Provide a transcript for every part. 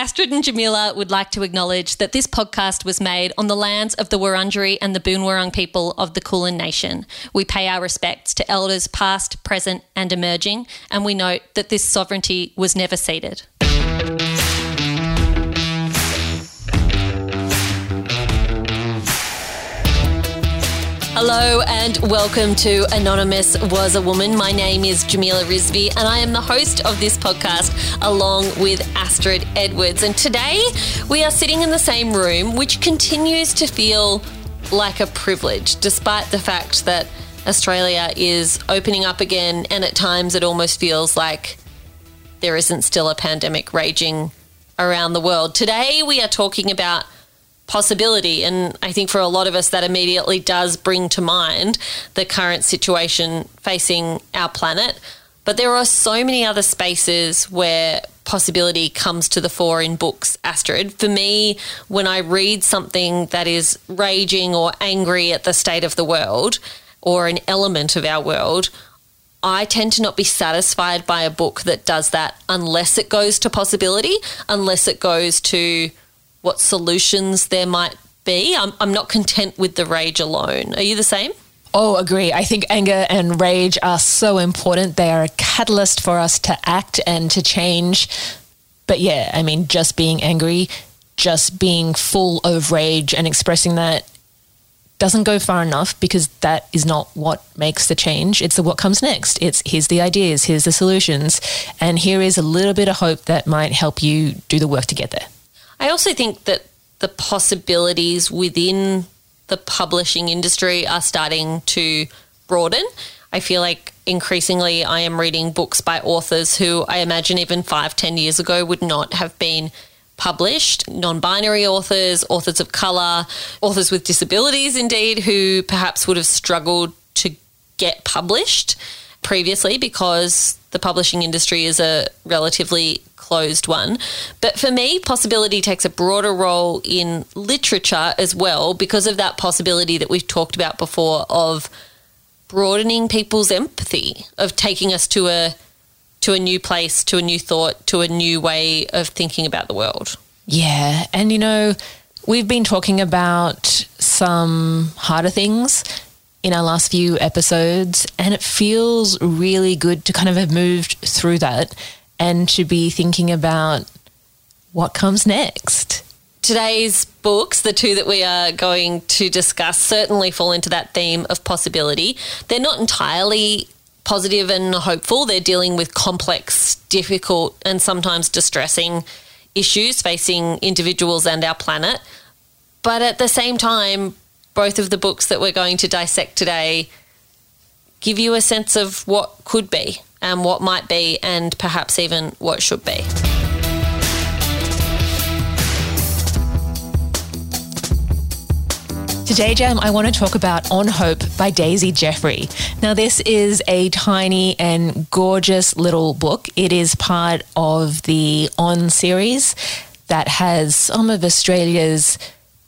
Astrid and Jamila would like to acknowledge that this podcast was made on the lands of the Wurundjeri and the Boonwurrung people of the Kulin Nation. We pay our respects to elders past, present, and emerging, and we note that this sovereignty was never ceded. Hello and welcome to Anonymous Was a Woman. My name is Jamila Rizvi and I am the host of this podcast along with Astrid Edwards. And today we are sitting in the same room, which continues to feel like a privilege, despite the fact that Australia is opening up again and at times it almost feels like there isn't still a pandemic raging around the world. Today we are talking about possibility. And I think for a lot of us, that immediately does bring to mind the current situation facing our planet. But there are so many other spaces where possibility comes to the fore in books, Astrid. For me, when I read something that is raging or angry at the state of the world or an element of our world, I tend to not be satisfied by a book that does that unless it goes to possibility, unless it goes to what solutions there might be. I'm, I'm not content with the rage alone. Are you the same? Oh, agree. I think anger and rage are so important. They are a catalyst for us to act and to change. But yeah, I mean, just being angry, just being full of rage and expressing that doesn't go far enough because that is not what makes the change. It's the what comes next. It's here's the ideas, here's the solutions, and here is a little bit of hope that might help you do the work to get there. I also think that the possibilities within the publishing industry are starting to broaden. I feel like increasingly I am reading books by authors who I imagine even five, ten years ago would not have been published, non binary authors, authors of colour, authors with disabilities, indeed, who perhaps would have struggled to get published previously because the publishing industry is a relatively closed one. But for me, possibility takes a broader role in literature as well because of that possibility that we've talked about before of broadening people's empathy, of taking us to a to a new place, to a new thought, to a new way of thinking about the world. Yeah, and you know, we've been talking about some harder things in our last few episodes, and it feels really good to kind of have moved through that and to be thinking about what comes next. Today's books, the two that we are going to discuss, certainly fall into that theme of possibility. They're not entirely positive and hopeful. They're dealing with complex, difficult, and sometimes distressing issues facing individuals and our planet. But at the same time, both of the books that we're going to dissect today give you a sense of what could be and what might be, and perhaps even what should be. Today, Jam, I want to talk about On Hope by Daisy Jeffrey. Now, this is a tiny and gorgeous little book. It is part of the On series that has some of Australia's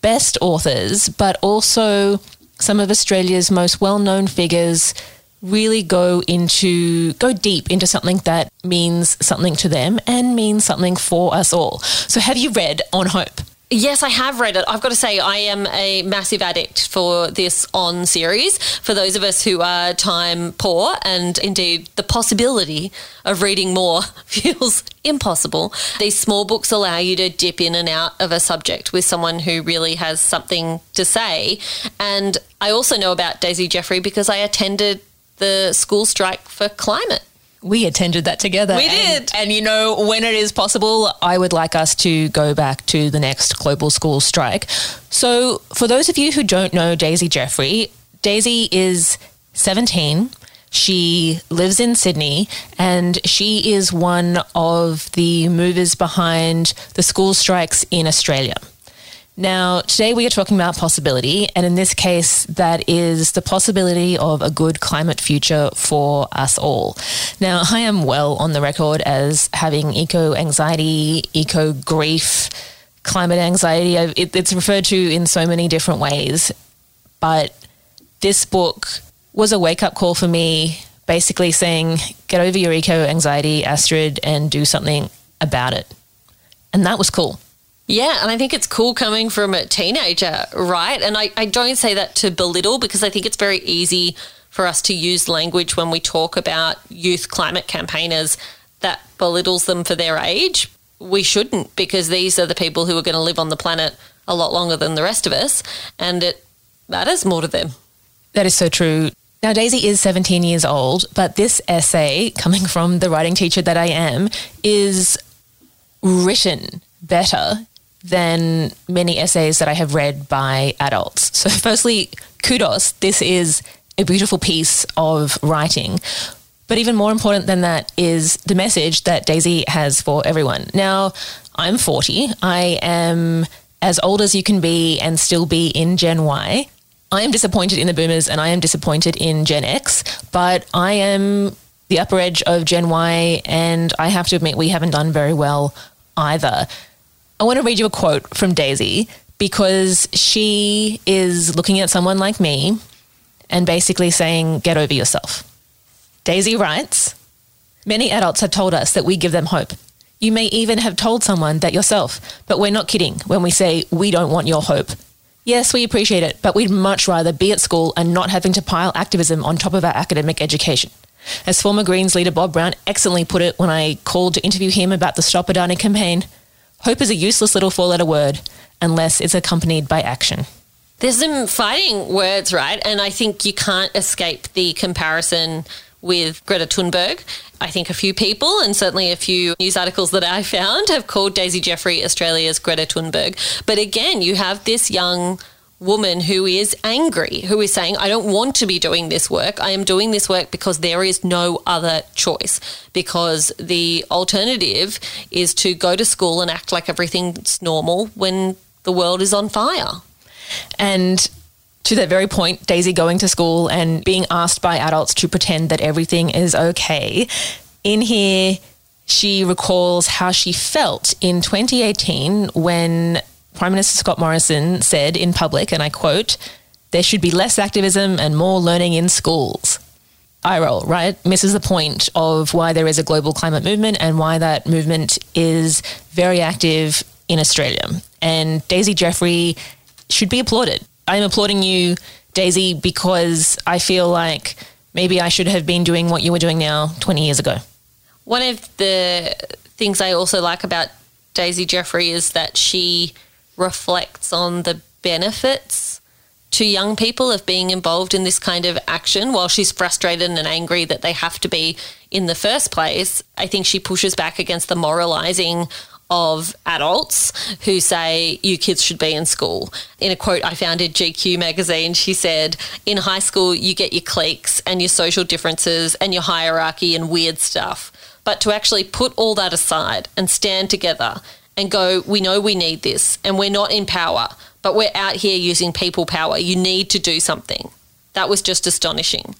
best authors, but also some of Australia's most well known figures really go into go deep into something that means something to them and means something for us all. So have you read On Hope? Yes, I have read it. I've got to say, I am a massive addict for this on series. For those of us who are time poor, and indeed the possibility of reading more feels impossible, these small books allow you to dip in and out of a subject with someone who really has something to say. And I also know about Daisy Jeffrey because I attended the school strike for climate we attended that together. We did. And, and, you know, when it is possible, I would like us to go back to the next global school strike. So, for those of you who don't know Daisy Jeffrey, Daisy is 17. She lives in Sydney and she is one of the movers behind the school strikes in Australia. Now, today we are talking about possibility, and in this case, that is the possibility of a good climate future for us all. Now, I am well on the record as having eco anxiety, eco grief, climate anxiety. It, it's referred to in so many different ways, but this book was a wake up call for me, basically saying, get over your eco anxiety, Astrid, and do something about it. And that was cool. Yeah, and I think it's cool coming from a teenager, right? And I, I don't say that to belittle because I think it's very easy for us to use language when we talk about youth climate campaigners that belittles them for their age. We shouldn't because these are the people who are going to live on the planet a lot longer than the rest of us, and it matters more to them. That is so true. Now, Daisy is 17 years old, but this essay, coming from the writing teacher that I am, is written better than many essays that I have read by adults. So, firstly, kudos. This is a beautiful piece of writing. But even more important than that is the message that Daisy has for everyone. Now, I'm 40. I am as old as you can be and still be in Gen Y. I am disappointed in the boomers and I am disappointed in Gen X, but I am the upper edge of Gen Y, and I have to admit we haven't done very well either. I want to read you a quote from Daisy because she is looking at someone like me and basically saying, Get over yourself. Daisy writes Many adults have told us that we give them hope. You may even have told someone that yourself, but we're not kidding when we say we don't want your hope. Yes, we appreciate it, but we'd much rather be at school and not having to pile activism on top of our academic education. As former Greens leader Bob Brown excellently put it when I called to interview him about the Stop Adani campaign, hope is a useless little four letter word unless it's accompanied by action. There's some fighting words, right? And I think you can't escape the comparison with Greta Thunberg. I think a few people, and certainly a few news articles that I found, have called Daisy Jeffrey Australia's Greta Thunberg. But again, you have this young woman who is angry, who is saying, I don't want to be doing this work. I am doing this work because there is no other choice. Because the alternative is to go to school and act like everything's normal when the world is on fire. And to that very point, Daisy going to school and being asked by adults to pretend that everything is okay. In here, she recalls how she felt in 2018 when Prime Minister Scott Morrison said in public, and I quote, there should be less activism and more learning in schools. I roll, right? Misses the point of why there is a global climate movement and why that movement is very active in Australia. And Daisy Jeffrey should be applauded. I'm applauding you, Daisy, because I feel like maybe I should have been doing what you were doing now 20 years ago. One of the things I also like about Daisy Jeffrey is that she reflects on the benefits to young people of being involved in this kind of action while she's frustrated and angry that they have to be in the first place. I think she pushes back against the moralizing of adults who say you kids should be in school. In a quote I found in GQ magazine, she said, In high school, you get your cliques and your social differences and your hierarchy and weird stuff. But to actually put all that aside and stand together and go, We know we need this and we're not in power, but we're out here using people power. You need to do something. That was just astonishing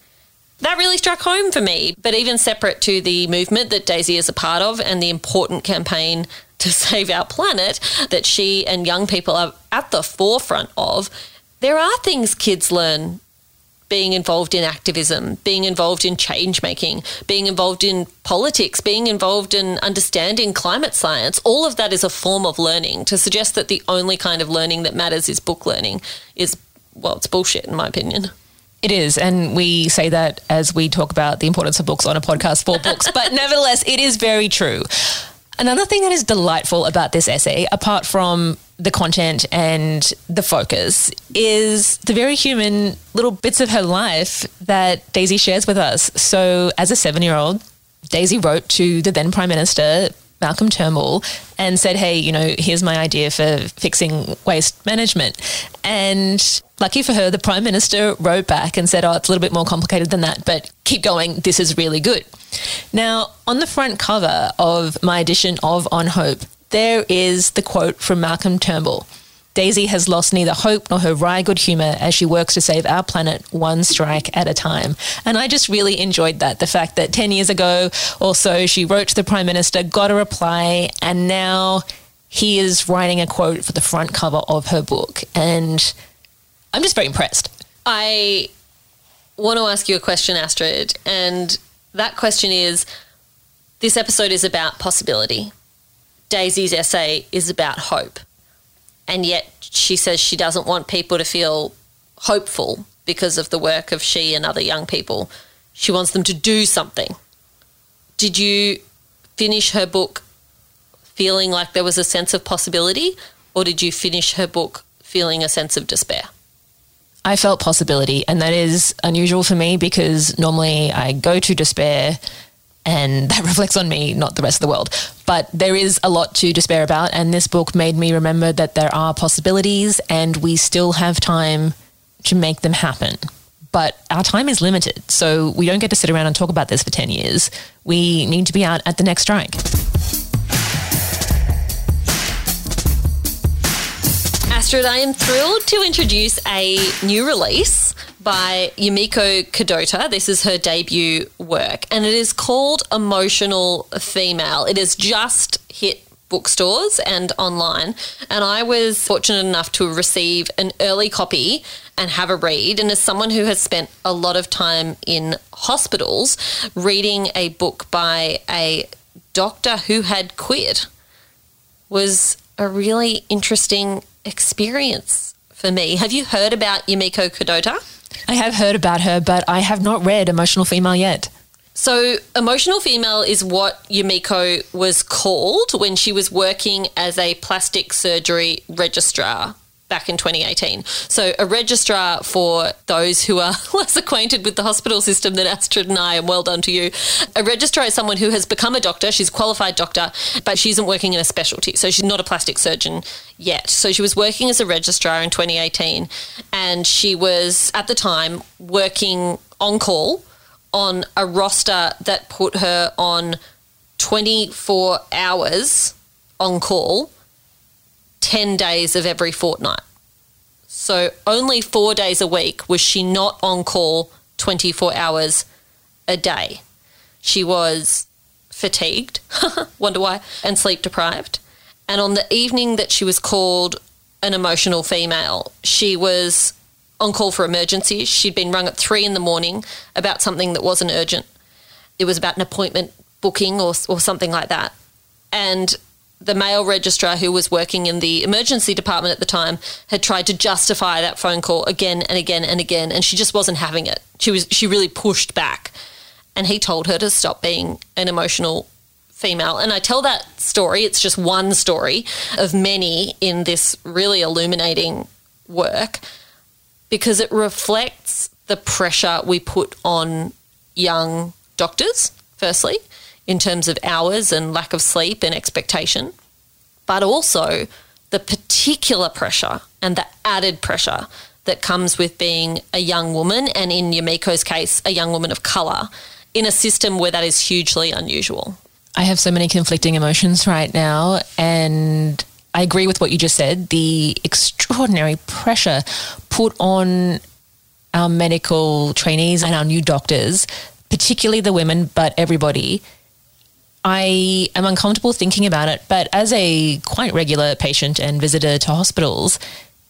that really struck home for me. But even separate to the movement that Daisy is a part of and the important campaign to save our planet that she and young people are at the forefront of, there are things kids learn being involved in activism, being involved in change making, being involved in politics, being involved in understanding climate science. All of that is a form of learning. To suggest that the only kind of learning that matters is book learning is, well, it's bullshit, in my opinion. It is. And we say that as we talk about the importance of books on a podcast for books. But nevertheless, it is very true. Another thing that is delightful about this essay, apart from the content and the focus, is the very human little bits of her life that Daisy shares with us. So, as a seven year old, Daisy wrote to the then Prime Minister, Malcolm Turnbull, and said, Hey, you know, here's my idea for fixing waste management. And lucky for her, the Prime Minister wrote back and said, Oh, it's a little bit more complicated than that, but keep going. This is really good. Now, on the front cover of my edition of On Hope, there is the quote from Malcolm Turnbull. Daisy has lost neither hope nor her wry good humour as she works to save our planet one strike at a time. And I just really enjoyed that. The fact that 10 years ago or so, she wrote to the Prime Minister, got a reply, and now he is writing a quote for the front cover of her book. And I'm just very impressed. I want to ask you a question, Astrid. And that question is this episode is about possibility Daisy's essay is about hope. And yet she says she doesn't want people to feel hopeful because of the work of she and other young people. She wants them to do something. Did you finish her book feeling like there was a sense of possibility, or did you finish her book feeling a sense of despair? I felt possibility, and that is unusual for me because normally I go to despair and that reflects on me, not the rest of the world. But there is a lot to despair about, and this book made me remember that there are possibilities and we still have time to make them happen. But our time is limited, so we don't get to sit around and talk about this for 10 years. We need to be out at the next strike. Astrid, I am thrilled to introduce a new release by Yumiko Kadota. This is her debut work, and it is called Emotional Female. It has just hit bookstores and online, and I was fortunate enough to receive an early copy and have a read. And as someone who has spent a lot of time in hospitals, reading a book by a doctor who had quit was a really interesting experience for me. Have you heard about Yumiko Kadota? I have heard about her, but I have not read Emotional Female yet. So, Emotional Female is what Yumiko was called when she was working as a plastic surgery registrar back in 2018. So, a registrar for those who are less acquainted with the hospital system than Astrid and I, and well done to you. A registrar is someone who has become a doctor, she's a qualified doctor, but she isn't working in a specialty. So, she's not a plastic surgeon yet. So, she was working as a registrar in 2018, and she was at the time working on call on a roster that put her on 24 hours on call 10 days of every fortnight. So only four days a week was she not on call 24 hours a day. She was fatigued, wonder why, and sleep deprived. And on the evening that she was called an emotional female, she was on call for emergencies. She'd been rung at three in the morning about something that wasn't urgent. It was about an appointment booking or, or something like that. And the male registrar who was working in the emergency department at the time had tried to justify that phone call again and again and again and she just wasn't having it she was she really pushed back and he told her to stop being an emotional female and i tell that story it's just one story of many in this really illuminating work because it reflects the pressure we put on young doctors firstly in terms of hours and lack of sleep and expectation, but also the particular pressure and the added pressure that comes with being a young woman, and in Yumiko's case, a young woman of colour, in a system where that is hugely unusual. I have so many conflicting emotions right now, and I agree with what you just said. The extraordinary pressure put on our medical trainees and our new doctors, particularly the women, but everybody, I am uncomfortable thinking about it, but as a quite regular patient and visitor to hospitals,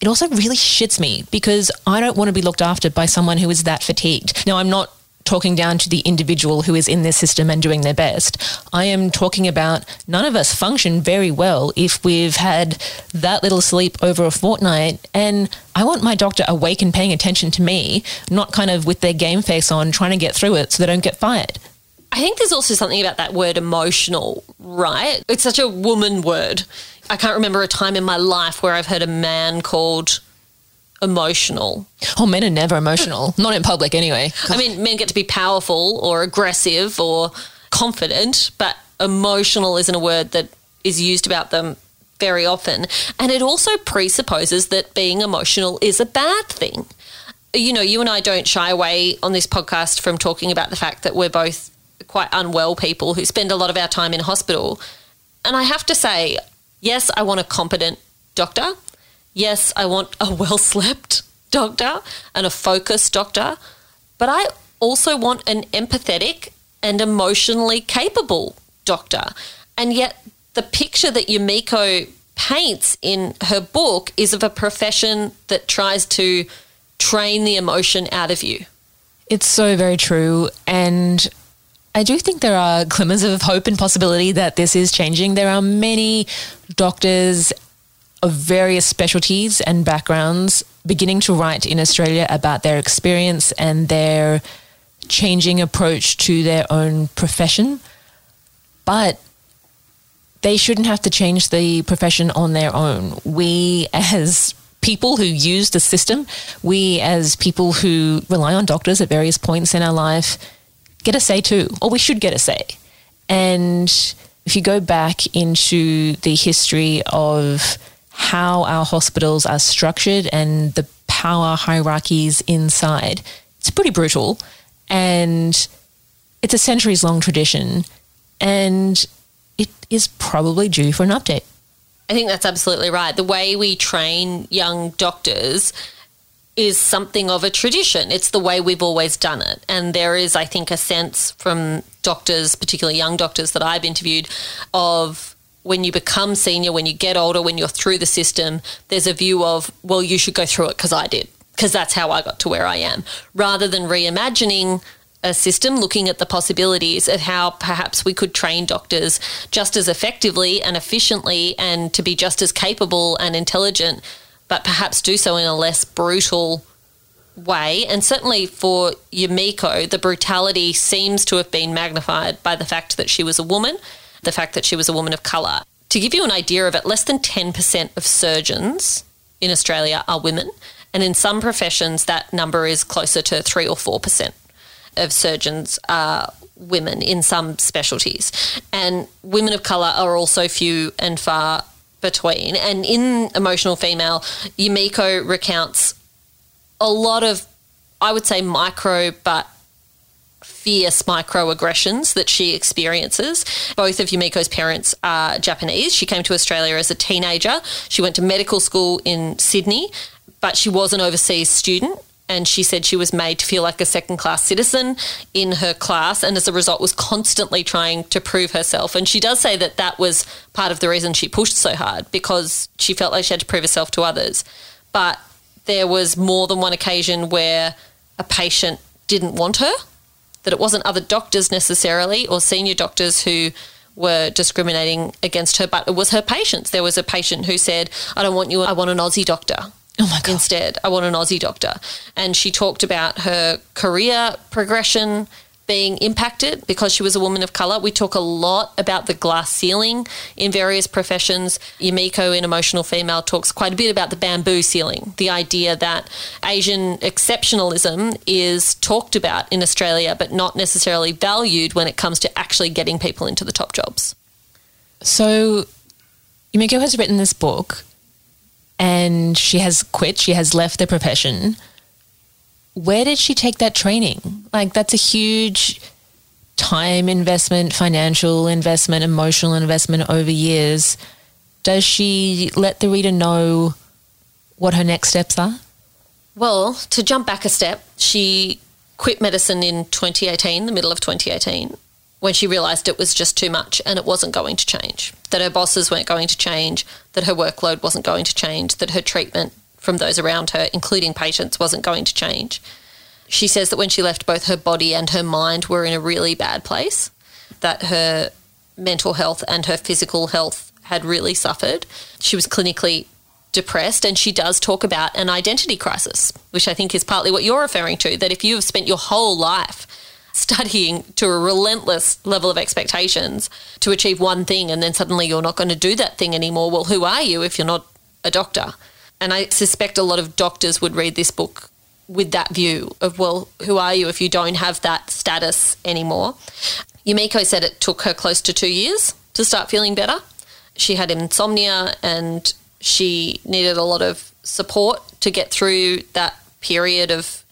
it also really shits me because I don't want to be looked after by someone who is that fatigued. Now, I'm not talking down to the individual who is in this system and doing their best. I am talking about none of us function very well if we've had that little sleep over a fortnight. And I want my doctor awake and paying attention to me, not kind of with their game face on trying to get through it so they don't get fired. I think there's also something about that word emotional, right? It's such a woman word. I can't remember a time in my life where I've heard a man called emotional. Oh, men are never emotional, hmm. not in public anyway. I mean, men get to be powerful or aggressive or confident, but emotional isn't a word that is used about them very often. And it also presupposes that being emotional is a bad thing. You know, you and I don't shy away on this podcast from talking about the fact that we're both quite unwell people who spend a lot of our time in hospital. And I have to say, yes, I want a competent doctor. Yes, I want a well slept doctor and a focused doctor. But I also want an empathetic and emotionally capable doctor. And yet, the picture that Yumiko paints in her book is of a profession that tries to train the emotion out of you. It's so very true. And I do think there are glimmers of hope and possibility that this is changing. There are many doctors of various specialties and backgrounds beginning to write in Australia about their experience and their changing approach to their own profession. But they shouldn't have to change the profession on their own. We, as people who use the system, we, as people who rely on doctors at various points in our life, get a say too, or we should get a say. And if you go back into the history of how our hospitals are structured and the power hierarchies inside, it's pretty brutal. And it's a centuries long tradition. And it is probably due for an update. I think that's absolutely right. The way we train young doctors is something of a tradition. It's the way we've always done it. And there is, I think, a sense from doctors, particularly young doctors that I've interviewed, of when you become senior, when you get older, when you're through the system, there's a view of, well, you should go through it because I did, because that's how I got to where I am, rather than reimagining a system looking at the possibilities of how perhaps we could train doctors just as effectively and efficiently and to be just as capable and intelligent, but perhaps do so in a less brutal way. And certainly for Yumiko, the brutality seems to have been magnified by the fact that she was a woman, the fact that she was a woman of colour. To give you an idea of it, less than 10% of surgeons in Australia are women. And in some professions, that number is closer to 3 or 4% of surgeons are women in some specialties. And women of colour are also few and far between. And in Emotional Female, Yumiko recounts a lot of, I would say, micro but fierce microaggressions that she experiences. Both of Yumiko's parents are Japanese. She came to Australia as a teenager. She went to medical school in Sydney, but she was an overseas student and she said she was made to feel like a second class citizen in her class and as a result was constantly trying to prove herself and she does say that that was part of the reason she pushed so hard because she felt like she had to prove herself to others but there was more than one occasion where a patient didn't want her that it wasn't other doctors necessarily or senior doctors who were discriminating against her, but it was her patients. There was a patient who said, I don't want you, I want an Aussie doctor. Oh my God. Instead, I want an Aussie doctor. And she talked about her career progression being impacted because she was a woman of colour. We talk a lot about the glass ceiling in various professions. Yumiko in Emotional Female talks quite a bit about the bamboo ceiling, the idea that Asian exceptionalism is talked about in Australia but not necessarily valued when it comes to actually getting people into the top jobs. So, Yumiko has written this book and she has quit, she has left the profession. Where did she take that training? Like, that's a huge time investment, financial investment, emotional investment over years. Does she let the reader know what her next steps are? Well, to jump back a step, she quit medicine in 2018, the middle of 2018, when she realised it was just too much and it wasn't going to change, that her bosses weren't going to change, that her workload wasn't going to change, that her treatment from those around her, including patients, wasn't going to change. She says that when she left, both her body and her mind were in a really bad place, that her mental health and her physical health had really suffered. She was clinically depressed and she does talk about an identity crisis, which I think is partly what you're referring to, that if you have spent your whole life studying to a relentless level of expectations to achieve one thing and then suddenly you're not going to do that thing anymore. Well, who are you if you're not a doctor? And I suspect a lot of doctors would read this book with that view of, well, who are you if you don't have that status anymore? Yumiko said it took her close to two years to start feeling better. She had insomnia and she needed a lot of support to get through that period of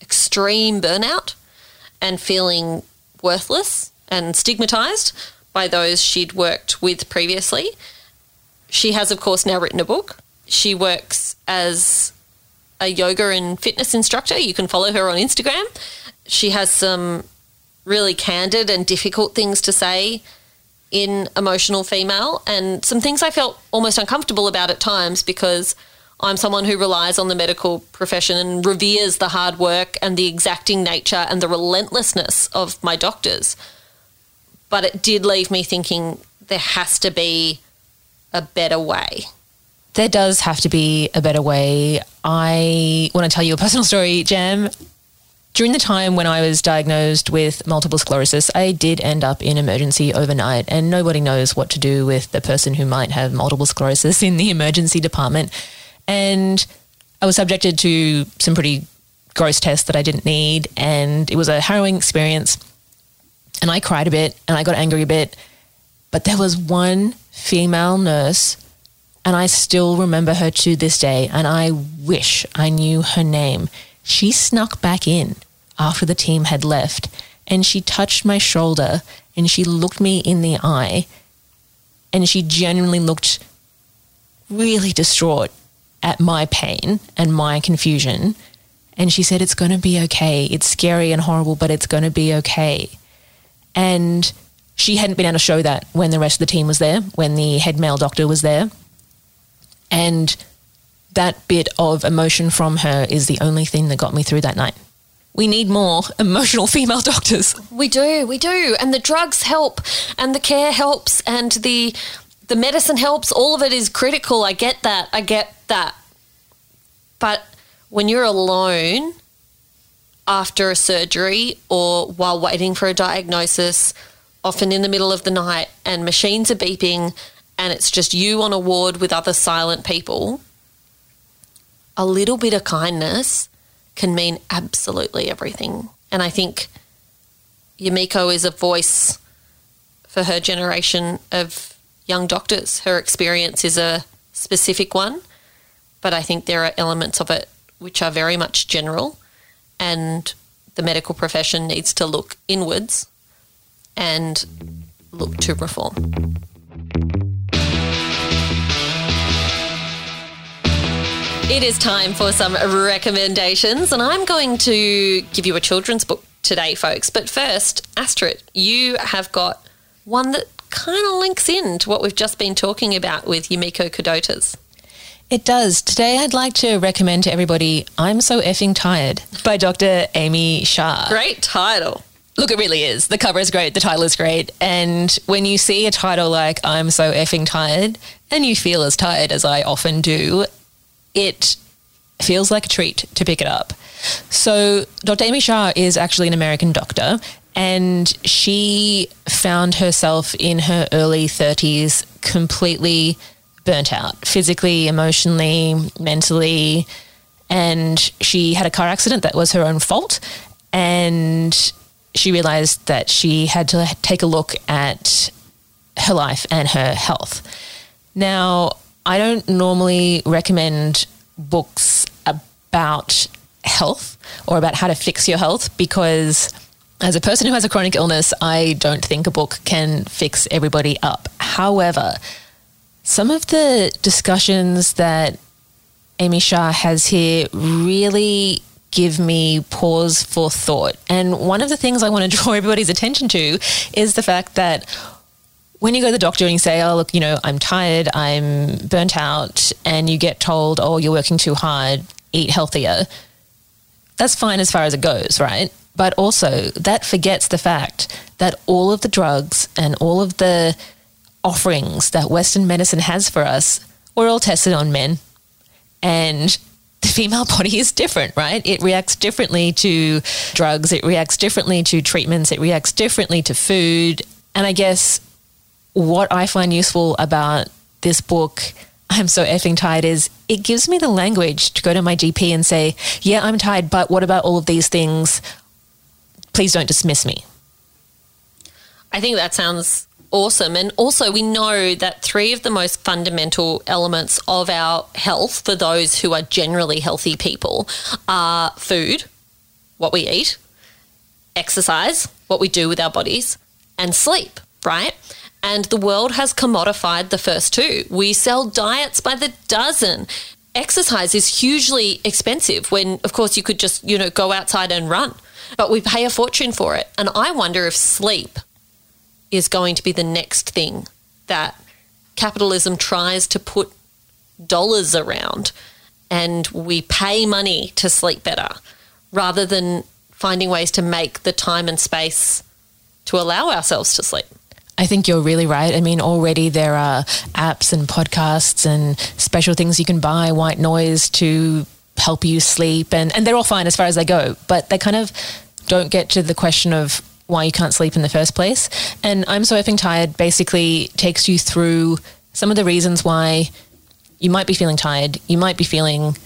extreme burnout and feeling worthless and stigmatized by those she'd worked with previously. She has, of course, now written a book. She works as a yoga and fitness instructor. You can follow her on Instagram. She has some really candid and difficult things to say in Emotional Female, and some things I felt almost uncomfortable about at times because I'm someone who relies on the medical profession and reveres the hard work and the exacting nature and the relentlessness of my doctors. but it did leave me thinking there has to be a better way. There does have to be a better way. I want to tell you a personal story, Jam. During the time when I was diagnosed with multiple sclerosis, I did end up in emergency overnight, and nobody knows what to do with the person who might have multiple sclerosis in the emergency department. And I was subjected to some pretty gross tests that I didn't need, and it was a harrowing experience. And I cried a bit and I got angry a bit. But there was one female nurse, and I still remember her to this day, and I wish I knew her name. She snuck back in after the team had left, and she touched my shoulder and she looked me in the eye, and she genuinely looked really distraught at my pain and my confusion. And she said, It's going to be okay. It's scary and horrible, but it's going to be okay. And she hadn't been able to show that when the rest of the team was there, when the head male doctor was there. And that bit of emotion from her is the only thing that got me through that night. We need more emotional female doctors. We do, we do. And the drugs help and the care helps and the the medicine helps. All of it is critical. I get that. I get that. But when you're alone after a surgery or while waiting for a diagnosis, often in the middle of the night, and machines are beeping and it's just you on a ward with other silent people, a little bit of kindness can mean absolutely everything. And I think Yumiko is a voice for her generation of young doctors. Her experience is a specific one, but I think there are elements of it which are very much general, and the medical profession needs to look inwards and look to reform. It is time for some recommendations, and I'm going to give you a children's book today, folks. But first, Astrid, you have got one that kind of links in to what we've just been talking about with Yumiko Kadota's. It does. Today, I'd like to recommend to everybody I'm So Effing Tired by Dr. Amy Shah. Great title. Look, it really is. The cover is great, the title is great. And when you see a title like I'm So Effing Tired, and you feel as tired as I often do, it feels like a treat to pick it up. So, Dr. Amy Shah is actually an American doctor, and she found herself in her early 30s completely burnt out physically, emotionally, mentally. And she had a car accident that was her own fault. And she realized that she had to take a look at her life and her health. Now, I don't normally recommend books about health or about how to fix your health because as a person who has a chronic illness, I don't think a book can fix everybody up. However, some of the discussions that Amy Shah has here really give me pause for thought. And one of the things I want to draw everybody's attention to is the fact that when you go to the doctor and you say, oh, look, you know, I'm tired, I'm burnt out, and you get told, oh, you're working too hard, eat healthier, that's fine as far as it goes, right? But also, that forgets the fact that all of the drugs and all of the offerings that Western medicine has for us were all tested on men. And the female body is different, right? It reacts differently to drugs, it reacts differently to treatments, it reacts differently to food. And I guess what I find useful about this book, I'm so effing tired, is it gives me the language to go to my GP and say, Yeah, I'm tired, but what about all of these things? Please don't dismiss me. I think that sounds awesome. And also, we know that three of the most fundamental elements of our health for those who are generally healthy people are food, what we eat, exercise, what we do with our bodies, and sleep, right? And the world has commodified the first two. We sell diets by the dozen. Exercise is hugely expensive when, of course, you could just, you know, go outside and run, but we pay a fortune for it. And I wonder if sleep is going to be the next thing that capitalism tries to put dollars around and we pay money to sleep better rather than finding ways to make the time and space to allow ourselves to sleep. I think you're really right. I mean, already there are apps and podcasts and special things you can buy, white noise to help you sleep, and, and they're all fine as far as they go, but they kind of don't get to the question of why you can't sleep in the first place. And I'm So Effing Tired basically takes you through some of the reasons why you might be feeling tired, you might be feeling,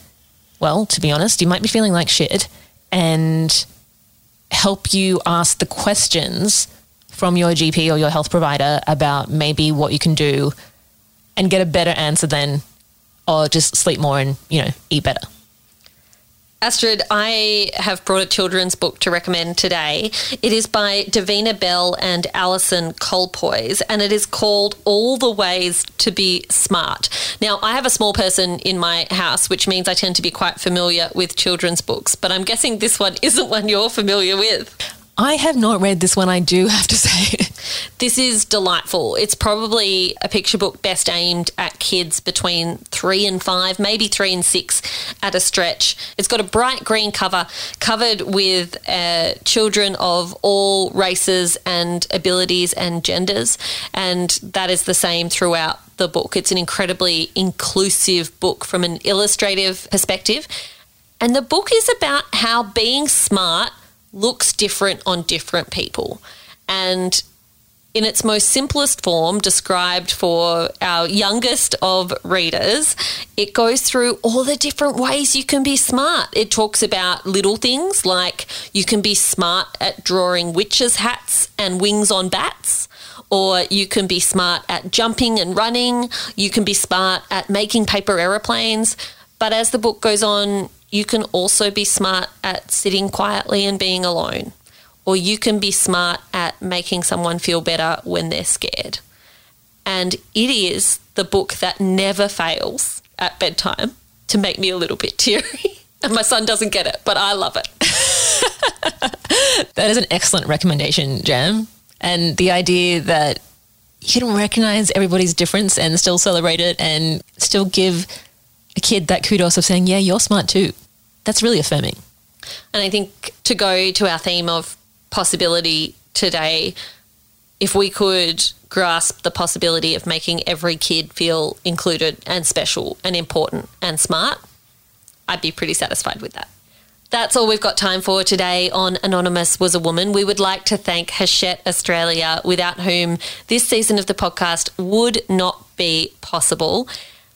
well, to be honest, you might be feeling like shit, and help you ask the questions from your GP or your health provider about maybe what you can do and get a better answer than, or just sleep more and, you know, eat better. Astrid, I have brought a children's book to recommend today. It is by Davina Bell and Alison Colpoys, and it is called All the Ways to Be Smart. Now, I have a small person in my house, which means I tend to be quite familiar with children's books, but I'm guessing this one isn't one you're familiar with. I have not read this one, I do have to say. this is delightful. It's probably a picture book best aimed at kids between three and five, maybe three and six at a stretch. It's got a bright green cover covered with uh, children of all races and abilities and genders, and that is the same throughout the book. It's an incredibly inclusive book from an illustrative perspective. And the book is about how being smart looks different on different people. And in its most simplest form, described for our youngest of readers, it goes through all the different ways you can be smart. It talks about little things like you can be smart at drawing witches' hats and wings on bats. Or you can be smart at jumping and running. You can be smart at making paper aeroplanes. But as the book goes on, you can also be smart at sitting quietly and being alone. Or you can be smart at making someone feel better when they're scared. And it is the book that never fails at bedtime to make me a little bit teary. and my son doesn't get it, but I love it. that is an excellent recommendation, Jam. And the idea that you can recognize everybody's difference and still celebrate it and still give a kid that kudos of saying, yeah, you're smart too. That's really affirming. And I think to go to our theme of possibility today, if we could grasp the possibility of making every kid feel included and special and important and smart, I'd be pretty satisfied with that. That's all we've got time for today on Anonymous Was a Woman. We would like to thank Hachette Australia, without whom this season of the podcast would not be possible.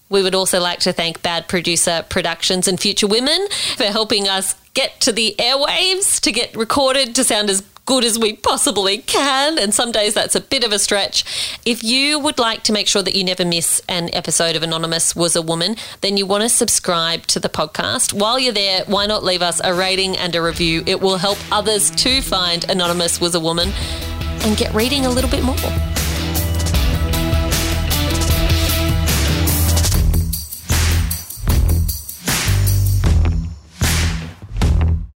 We would also like to thank Bad Producer Productions and Future Women for helping us get to the airwaves to get recorded to sound as good as we possibly can. And some days that's a bit of a stretch. If you would like to make sure that you never miss an episode of Anonymous Was a Woman, then you want to subscribe to the podcast. While you're there, why not leave us a rating and a review? It will help others to find Anonymous Was a Woman and get reading a little bit more.